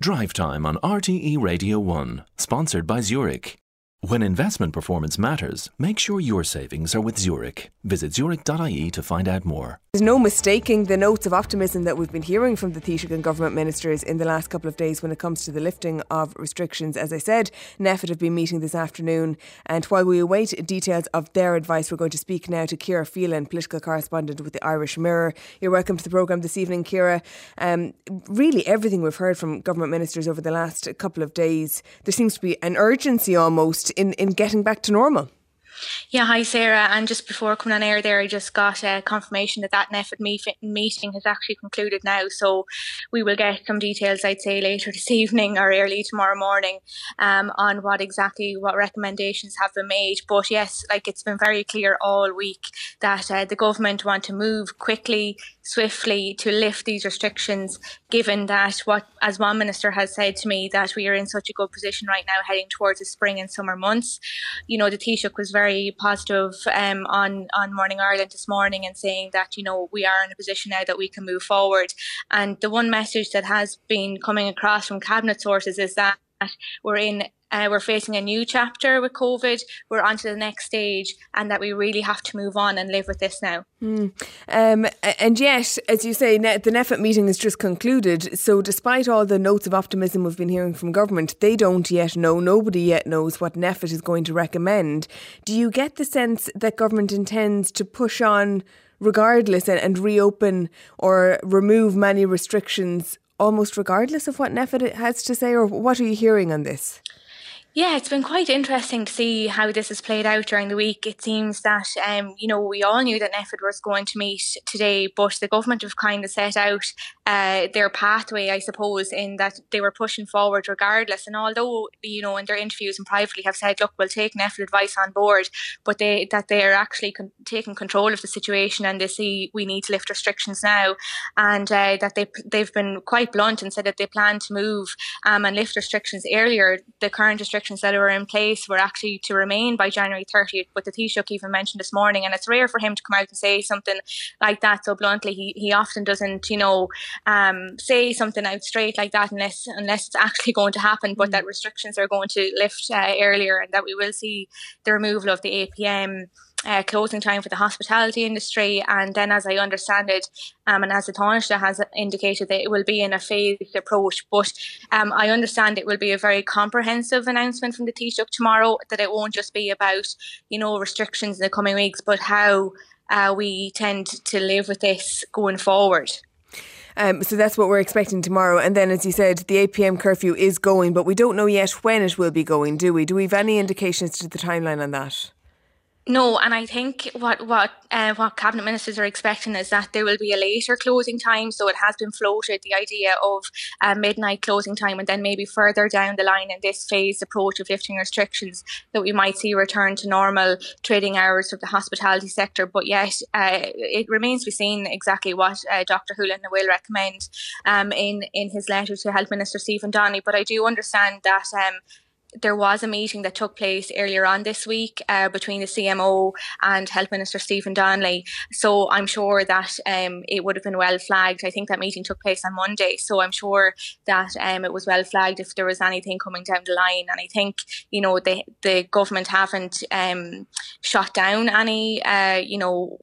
Drive Time on RTE Radio 1, sponsored by Zurich. When investment performance matters, make sure your savings are with Zurich. Visit zurich.ie to find out more. There's no mistaking the notes of optimism that we've been hearing from the Taoiseach and government ministers in the last couple of days when it comes to the lifting of restrictions. As I said, NPHET have been meeting this afternoon, and while we await details of their advice, we're going to speak now to Ciara Phelan, political correspondent with the Irish Mirror. You're welcome to the programme this evening, Ciara. Um, really, everything we've heard from government ministers over the last couple of days, there seems to be an urgency almost in, in getting back to normal. Yeah, hi Sarah. And just before coming on air there, I just got a confirmation that that NPHET meeting has actually concluded now. So we will get some details, I'd say, later this evening or early tomorrow morning um, on what exactly, what recommendations have been made. But yes, like it's been very clear all week that uh, the government want to move quickly, swiftly to lift these restrictions, given that what, as one minister has said to me, that we are in such a good position right now heading towards the spring and summer months. You know, the Taoiseach was very positive um, on on Morning Ireland this morning and saying that you know we are in a position now that we can move forward. And the one message that has been coming across from cabinet sources is that we're in uh, we're facing a new chapter with COVID. We're on to the next stage, and that we really have to move on and live with this now. Mm. Um, and yet, as you say, the NPHET meeting has just concluded. So, despite all the notes of optimism we've been hearing from government, they don't yet know, nobody yet knows what NPHET is going to recommend. Do you get the sense that government intends to push on regardless and, and reopen or remove many restrictions almost regardless of what NPHET has to say, or what are you hearing on this? Yeah, it's been quite interesting to see how this has played out during the week. It seems that, um, you know, we all knew that NPHET was going to meet today, but the government have kind of set out uh, their pathway, I suppose, in that they were pushing forward regardless. And although, you know, in their interviews and privately have said, look, we'll take NPHET advice on board, but they that they are actually con- taking control of the situation and they see we need to lift restrictions now, and uh, that they they've been quite blunt and said that they plan to move um, and lift restrictions earlier. The current restrictions restrictions that were in place were actually to remain by January 30th. But the Taoiseach even mentioned this morning, and it's rare for him to come out and say something like that so bluntly. He, he often doesn't, you know, um, say something out straight like that unless unless it's actually going to happen. But mm. that restrictions are going to lift uh, earlier, and that we will see the removal of the 8 pm uh, closing time for the hospitality industry. And then, as I understand it, um, and as the Taoiseach has indicated, that it will be in a phased approach. But um, I understand it will be a very comprehensive announcement from the Taoiseach tomorrow. That it won't just be about you know restrictions in the coming weeks, but how uh, we tend to live with this going forward. Um, so that's what we're expecting tomorrow. And then, as you said, the 8 pm curfew is going, but we don't know yet when it will be going, do we? Do we have any indications to the timeline on that? No, and I think what what uh, what cabinet ministers are expecting is that there will be a later closing time. So it has been floated the idea of a midnight closing time, and then maybe further down the line in this phase approach of lifting restrictions that we might see return to normal trading hours for the hospitality sector. But yet, uh, it remains to be seen exactly what uh, Dr. Holohan will recommend um, in in his letter to Health Minister Stephen Donnelly. But I do understand that. Um, there was a meeting that took place earlier on this week uh, between the CMO and Health Minister Stephen Donnelly. So I'm sure that um, it would have been well flagged. I think that meeting took place on Monday. So I'm sure that um, it was well flagged if there was anything coming down the line. And I think, you know, the, the government haven't um, shut down any, uh, you know,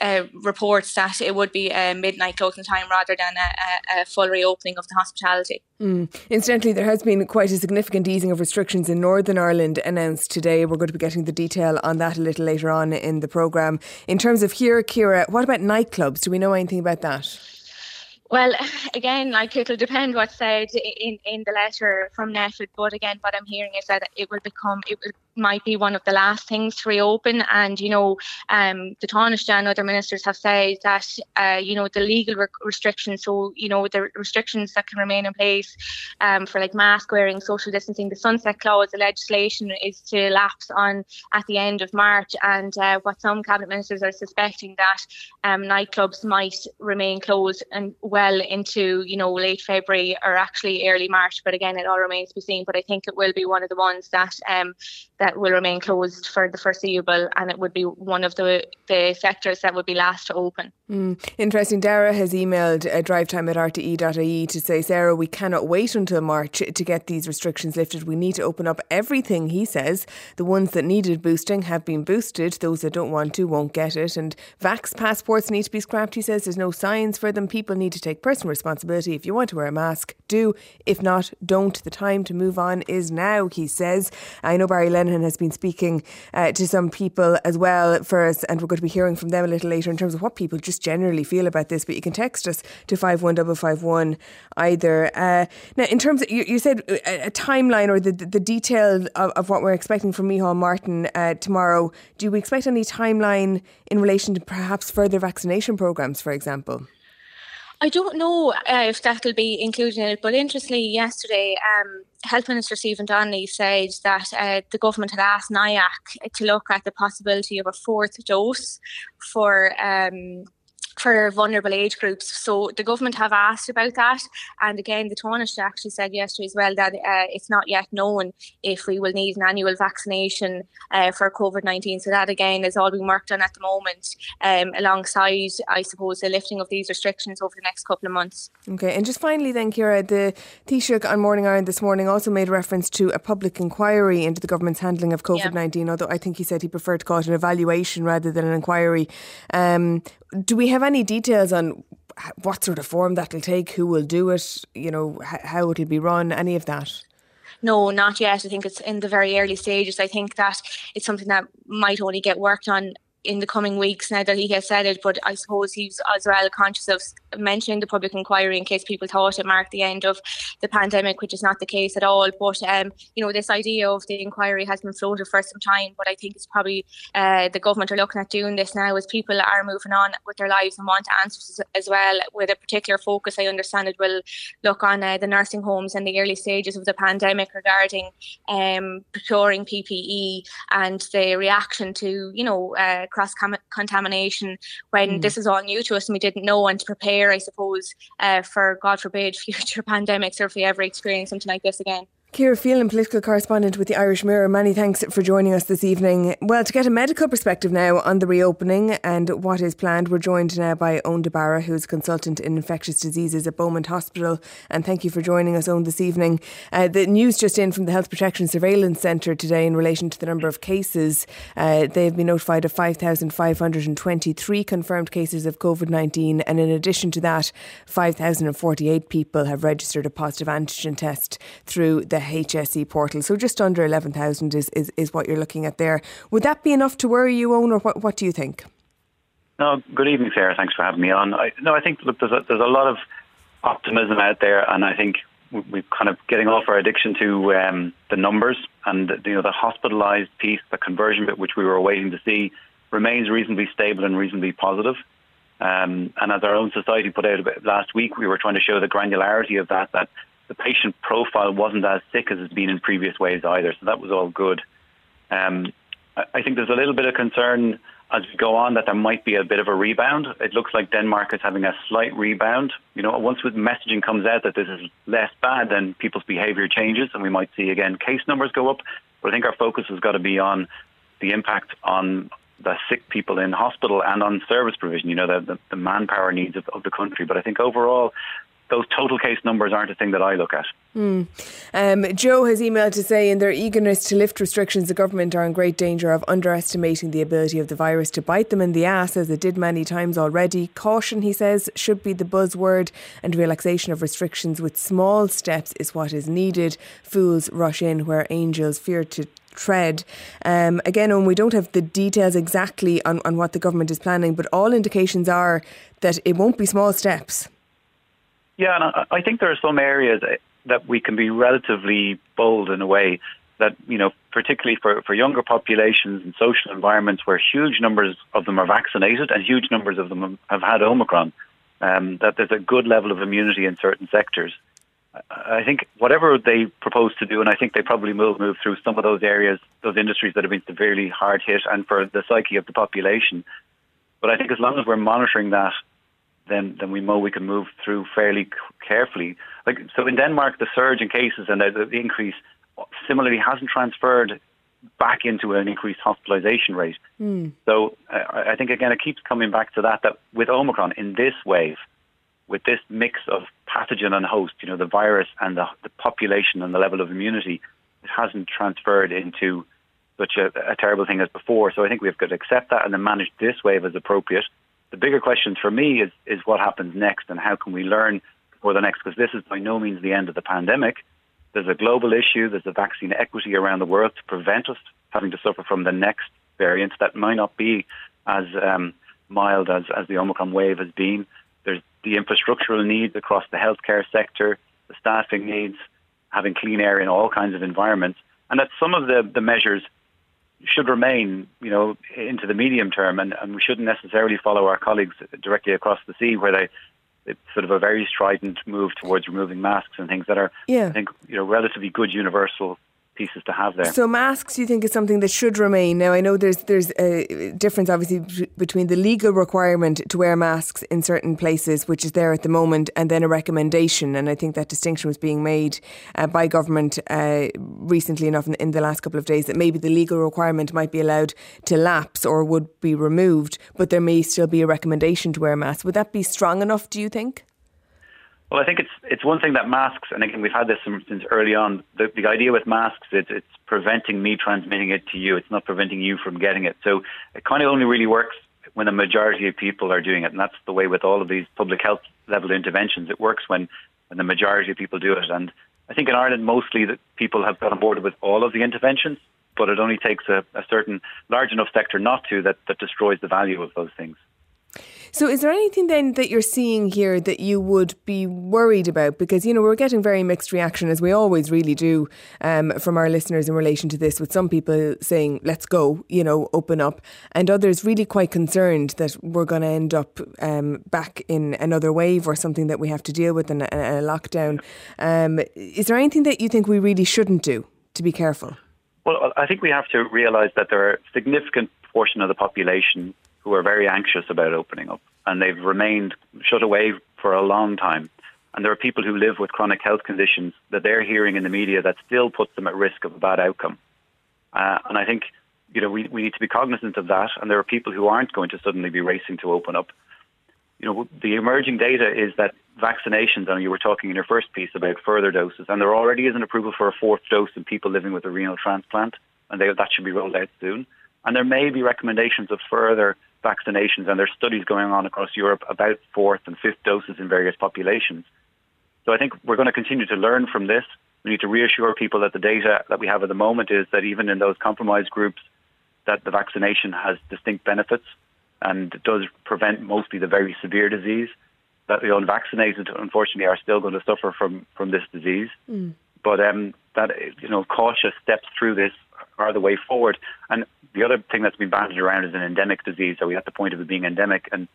uh, reports that it would be a midnight closing time rather than a, a, a full reopening of the hospitality. Mm. Incidentally, there has been quite a significant easing of restrictions in Northern Ireland announced today. We're going to be getting the detail on that a little later on in the programme. In terms of here, Ciara, what about nightclubs? Do we know anything about that? Well, again, like it'll depend what's said in, in the letter from NPHET, but again, what I'm hearing is that it will become, it will might be one of the last things to reopen. And, you know, um, the Taoiseach and other ministers have said that, uh, you know, the legal re- restrictions, so, you know, the restrictions that can remain in place um, for like mask wearing, social distancing, the sunset clause, the legislation is to lapse on at the end of March. And uh, what some cabinet ministers are suspecting that um, nightclubs might remain closed and well into, you know, late February or actually early March. But again, it all remains to be seen. But I think it will be one of the ones that, um, that that will remain closed for the foreseeable, and it would be one of the, the sectors that would be last to open. Mm. Interesting. Dara has emailed uh, drivetime at rte.ie to say, Sarah, we cannot wait until March to get these restrictions lifted. We need to open up everything, he says. The ones that needed boosting have been boosted. Those that don't want to won't get it. And vax passports need to be scrapped, he says. There's no science for them. People need to take personal responsibility. If you want to wear a mask, do. If not, don't. The time to move on is now, he says. I know Barry Lenihan has been speaking uh, to some people as well for us, and we're going to be hearing from them a little later in terms of what people just generally feel about this. But you can text us to 51551 either. Uh, now, in terms of, you, you said a, a, timeline or the, the, the detail of, of, what we're expecting from Micheál Martin uh, tomorrow, do we expect any timeline in relation to perhaps further vaccination programmes, for example? I don't know uh, if that'll be included in it, but interestingly, yesterday, um, Health Minister Stephen Donnelly said that uh, the government had asked NIAC to look at the possibility of a fourth dose for um, for vulnerable age groups. So the government have asked about that. And again, the Taoiseach actually said yesterday as well that uh, it's not yet known if we will need an annual vaccination uh, for COVID 19. So that again is all being worked on at the moment, um, alongside, I suppose, the lifting of these restrictions over the next couple of months. Okay, and just finally, then, Ciara, the Taoiseach on Morning Ireland this morning also made reference to a public inquiry into the government's handling of COVID 19, yeah. although I think he said he preferred to call it an evaluation rather than an inquiry. Um, do we have any details on what sort of form that'll take, who will do it, you know, how it'll be run, any of that? No, not yet. I think it's in the very early stages. I think that it's something that might only get worked on in the coming weeks now that he has said it. But I suppose he's as well conscious of mentioning the public inquiry in case people thought it marked the end of the pandemic, which is not the case at all. But um, you know, this idea of the inquiry has been floated for some time, but I think it's probably uh, the government are looking at doing this now as people are moving on with their lives and want answers as well. With a particular focus, I understand it will look on uh, the nursing homes and the early stages of the pandemic regarding um, procuring PPE and the reaction to you know uh, cross contamination when mm. this is all new to us and we didn't know and to prepare, I suppose, uh, for God forbid future pandemics or if we ever experience something like this again. Ciara Phelan, political correspondent with the Irish Mirror, many thanks for joining us this evening. Well, to get a medical perspective now on the reopening and what is planned, we're joined now by Eoghan de Barra, who's consultant in infectious diseases at Beaumont Hospital. And thank you for joining us, Eoghan, this evening. Uh, the news just in from the Health Protection Surveillance Centre today in relation to the number of cases. Uh, they've been notified of 5,523 confirmed cases of COVID 19. And in addition to that, 5,048 people have registered a positive antigen test through the HSE portal. So just under 11,000 is, is, is what you're looking at there. Would that be enough to worry you, Eoghan, or what, what do you think? No, good evening, Sarah. Thanks for having me on. I, no, I think look, there's a, there's a lot of optimism out there, and I think we're kind of getting off our addiction to um, the numbers and you know the hospitalised piece, the conversion bit, which we were waiting to see, remains reasonably stable and reasonably positive. Um, and as our own society put out last week, we were trying to show the granularity of that. That the patient profile wasn't as sick as it's been in previous waves either. So that was all good. Um, I think there's a little bit of concern as we go on that there might be a bit of a rebound. It looks like Denmark is having a slight rebound. You know, once with messaging comes out that this is less bad, then people's behaviour changes, and we might see again case numbers go up. But I think our focus has got to be on the impact on the sick people in hospital and on service provision. You know, the, the, the manpower needs of, of the country. But I think overall, those total case numbers aren't a thing that I look at. Mm. Um, Joe has emailed to say, in their eagerness to lift restrictions, the government are in great danger of underestimating the ability of the virus to bite them in the ass, as it did many times already. Caution, he says, should be the buzzword, and relaxation of restrictions with small steps is what is needed. Fools rush in where angels fear to tread. Um, again, we don't have the details exactly on, on what the government is planning, but all indications are that it won't be small steps. Yeah, and I think there are some areas that we can be relatively bold in a way that, you know, particularly for, for younger populations and social environments where huge numbers of them are vaccinated and huge numbers of them have had Omicron, um, that there's a good level of immunity in certain sectors. I think whatever they propose to do, and I think they probably will move through some of those areas, those industries that have been severely hard hit, and for the psyche of the population. But I think as long as we're monitoring that then then we know we can move through fairly carefully. Like so, in Denmark, the surge in cases and the, the increase similarly hasn't transferred back into an increased hospitalization rate. Mm. So uh, I think again it keeps coming back to that that with Omicron in this wave, with this mix of pathogen and host, you know, the virus and the, the population and the level of immunity, it hasn't transferred into such a, a terrible thing as before. So I think we've got to accept that and then manage this wave as appropriate. The bigger question for me is is what happens next and how can we learn for the next because this is by no means the end of the pandemic. There's a global issue. There's a vaccine equity around the world to prevent us having to suffer from the next variant that might not be as um, mild as, as the Omicron wave has been. There's the infrastructural needs across the healthcare sector, the staffing needs, having clean air in all kinds of environments, and that some of the, the measures should remain, you know, into the medium term, and, and we shouldn't necessarily follow our colleagues directly across the sea where they it's sort of a very strident move towards removing masks and things that are, yeah. I think, you know, relatively good universal pieces to have there. So masks, you think, is something that should remain. Now, I know there's there's a difference, obviously, between the legal requirement to wear masks in certain places, which is there at the moment, and then a recommendation. And I think that distinction was being made uh, by government uh, recently enough in, in, the last couple of days that maybe the legal requirement might be allowed to lapse or would be removed, but there may still be a recommendation to wear masks. Would that be strong enough? Do you think? Well, I think it's it's one thing that masks, and again, we've had this since early on. The, the idea with masks, it's it's preventing me transmitting it to you. It's not preventing you from getting it. So it kind of only really works when a majority of people are doing it, and that's the way with all of these public health level interventions. It works when when the majority of people do it, and I think in Ireland mostly that people have got on board with all of the interventions, but it only takes a, a certain large enough sector not to that that destroys the value of those things. So, is there anything then that you're seeing here that you would be worried about? Because, you know, we're getting very mixed reaction, as we always really do, um, from our listeners in relation to this, with some people saying, let's go, you know, open up, and others really quite concerned that we're going to end up um, back in another wave or something that we have to deal with in a, a lockdown. Um, is there anything that you think we really shouldn't do to be careful? Well, I think we have to realise that there are significant portion of the population who are very anxious about opening up, and they've remained shut away for a long time. And there are people who live with chronic health conditions that they're hearing in the media that still puts them at risk of a bad outcome. Uh, and I think you know we, we need to be cognizant of that. And there are people who aren't going to suddenly be racing to open up. You know, the emerging data is that vaccinations, and you were talking in your first piece about further doses, and there already is an approval for a fourth dose in people living with a renal transplant, and they, that should be rolled out soon. And there may be recommendations of further vaccinations, and there's studies going on across Europe about fourth and fifth doses in various populations. So I think we're going to continue to learn from this. We need to reassure people that the data that we have at the moment is that even in those compromised groups, that the vaccination has distinct benefits and does prevent mostly the very severe disease. That the unvaccinated, unfortunately, are still going to suffer from from this disease. Mm. But um, that you know, cautious steps through this are the way forward. And the other thing that's been bandied around is an endemic disease. Are we at the point of it being endemic? And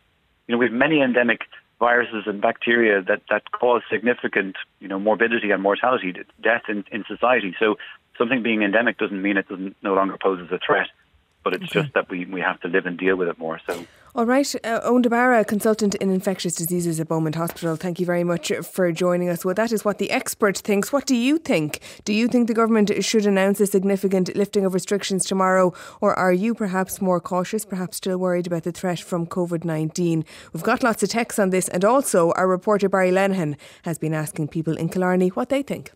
you know, we have many endemic viruses and bacteria that, that cause significant, you know, morbidity and mortality, death in, in society. So something being endemic doesn't mean it doesn't no longer poses a threat but it's okay. just that we, we have to live and deal with it more. So. All right, uh, de consultant in infectious diseases at Beaumont Hospital. Thank you very much for joining us. Well, that is what the expert thinks. What do you think? Do you think the government should announce a significant lifting of restrictions tomorrow, or are you perhaps more cautious, perhaps still worried about the threat from COVID 19? We've got lots of texts on this, and also our reporter Barry Lenihan has been asking people in Killarney what they think.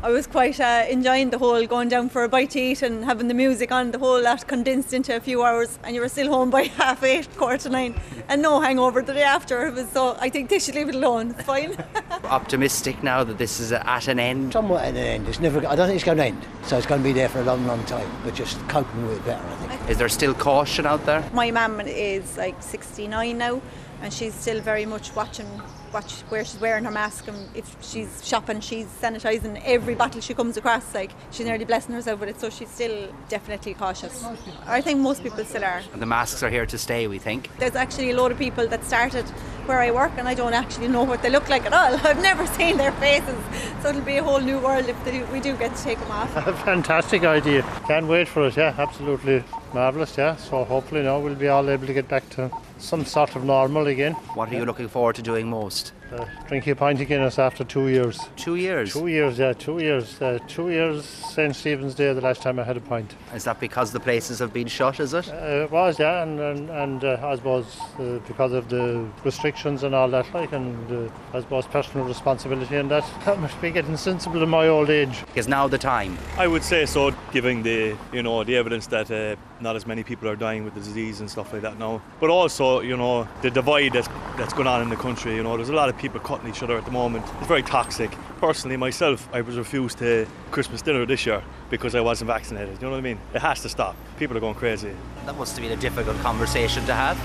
I was quite uh, enjoying the whole going down for a bite to eat and having the music on, the whole lot condensed into a few hours, and you were still home by half eight, quarter to nine, and no hangover the day after. It was so. I think they should leave it alone. It's fine. Optimistic now that this is at an end. Somewhat at an end. It's never. I don't think it's going to end. So it's going to be there for a long, long time. But just coping with it better, I think. Is there still caution out there? My mum is like 69 now, and she's still very much watching watch where she's wearing her mask and if she's shopping she's sanitizing every bottle she comes across. Like she's nearly blessing herself with it so she's still definitely cautious. I think most people still are. And the masks are here to stay we think. There's actually a lot of people that started where I work and I don't actually know what they look like at all. I've never seen their faces. So it'll be a whole new world if do, we do get to take them off. A fantastic idea. Can't wait for it yeah absolutely marvellous yeah. So hopefully now we'll be all able to get back to some sort of normal again. What are you looking forward to doing most Uh, drinking a pint of Guinness after two years. Two years? Two years, yeah, two years. Uh, two years St. Stephen's Day, the last time I had a pint. Is that because the places have been shut, is it? Uh, it was, yeah, and, and, and uh, I suppose uh, because of the restrictions and all that, like, and uh, I suppose personal responsibility and that, I must be getting sensible in my old age. Is now the time? I would say so, given the, you know, the evidence that uh, not as many people are dying with the disease and stuff like that now. But also, you know, the divide that's, that's going on in the country, you know, there's a lot of people cutting each other at the moment. It's very toxic. Personally, myself, I was refused to Christmas dinner this year because I wasn't vaccinated. You know what I mean? It has to stop. People are going crazy. That must have been a difficult conversation to have.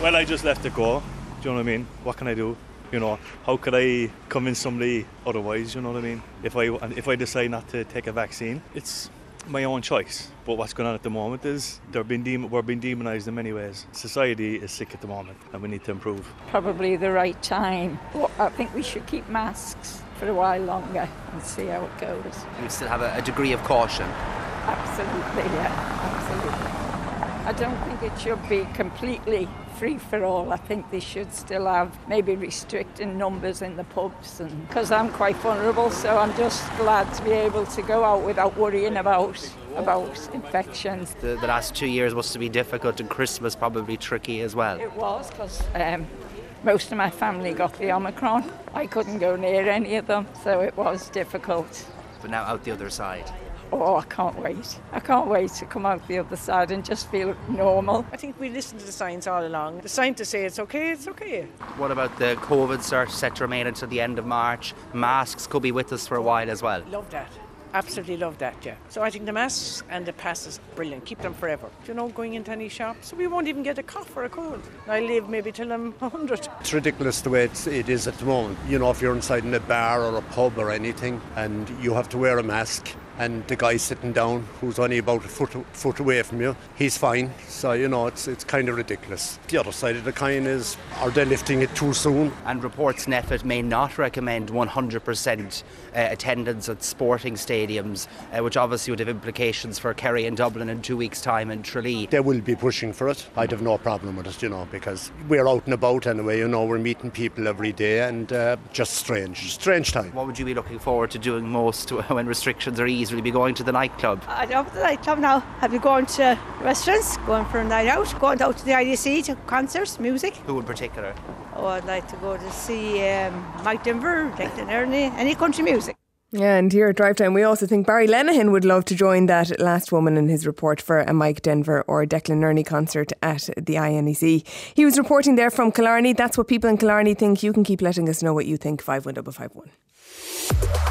Well, I just left it go. Do you know what I mean? What can I do? You know, how could I convince somebody otherwise? You know what I mean? If I if I decide not to take a vaccine, it's my own choice. But what's going on at the moment is they're being dem- we're being demonised in many ways. Society is sick at the moment, and we need to improve. Probably the right time. But I think we should keep masks for a while longer and see how it goes. You still have a, a degree of caution. Absolutely, yeah, absolutely. I don't think it should be completely free for all. I think they should still have maybe restricting numbers in the pubs, and because I'm quite vulnerable, so I'm just glad to be able to go out without worrying about about infections. The, the last two years must have been difficult, and Christmas probably tricky as well. It was because. Um, most of my family got the Omicron. I couldn't go near any of them, so it was difficult. But now out the other side. Oh, I can't wait. I can't wait to come out the other side and just feel normal. I think we listen to the science all along. The scientists say it's okay, it's okay. What about the COVID cert set to remain until the end of March? Masks could be with us for a while as well. Love that. Absolutely love that, yeah. So I think the masks and the passes, brilliant. Keep them forever. Do you know, going into any shop, so we won't even get a cough or a cold. I live maybe till I'm 100. It's ridiculous the way it's, it is at the moment. You know, if you're inside in a bar or a pub or anything and you have to wear a mask, and the guy sitting down who's only about a foot foot away from you, he's fine. So you know it's it's kind of ridiculous. The other side of the coin is are they lifting it too soon? And reports NPHET may not recommend 100% uh, attendance at sporting stadiums, uh, which obviously would have implications for Kerry and Dublin in two weeks' time and Tralee. They will be pushing for it. I'd have no problem with it, you know, because we're out and about anyway. You know, we're meeting people every day, and uh, just strange, strange time. What would you be looking forward to doing most when restrictions are eased? Will you be going to the nightclub? I love the nightclub now. Have you gone to restaurants, going for a night out, going out to the IDC to concerts, music? Who in particular? Oh, I'd like to go to see um, Mike Denver, Declan Nerney, any country music. Yeah, and here at Drive Time, we also think Barry Lenihan would love to join that last woman in his report for a Mike Denver or Declan Nerney concert at the INEC. He was reporting there from Killarney. That's what people in Killarney think. You can keep letting us know what you think. 51051.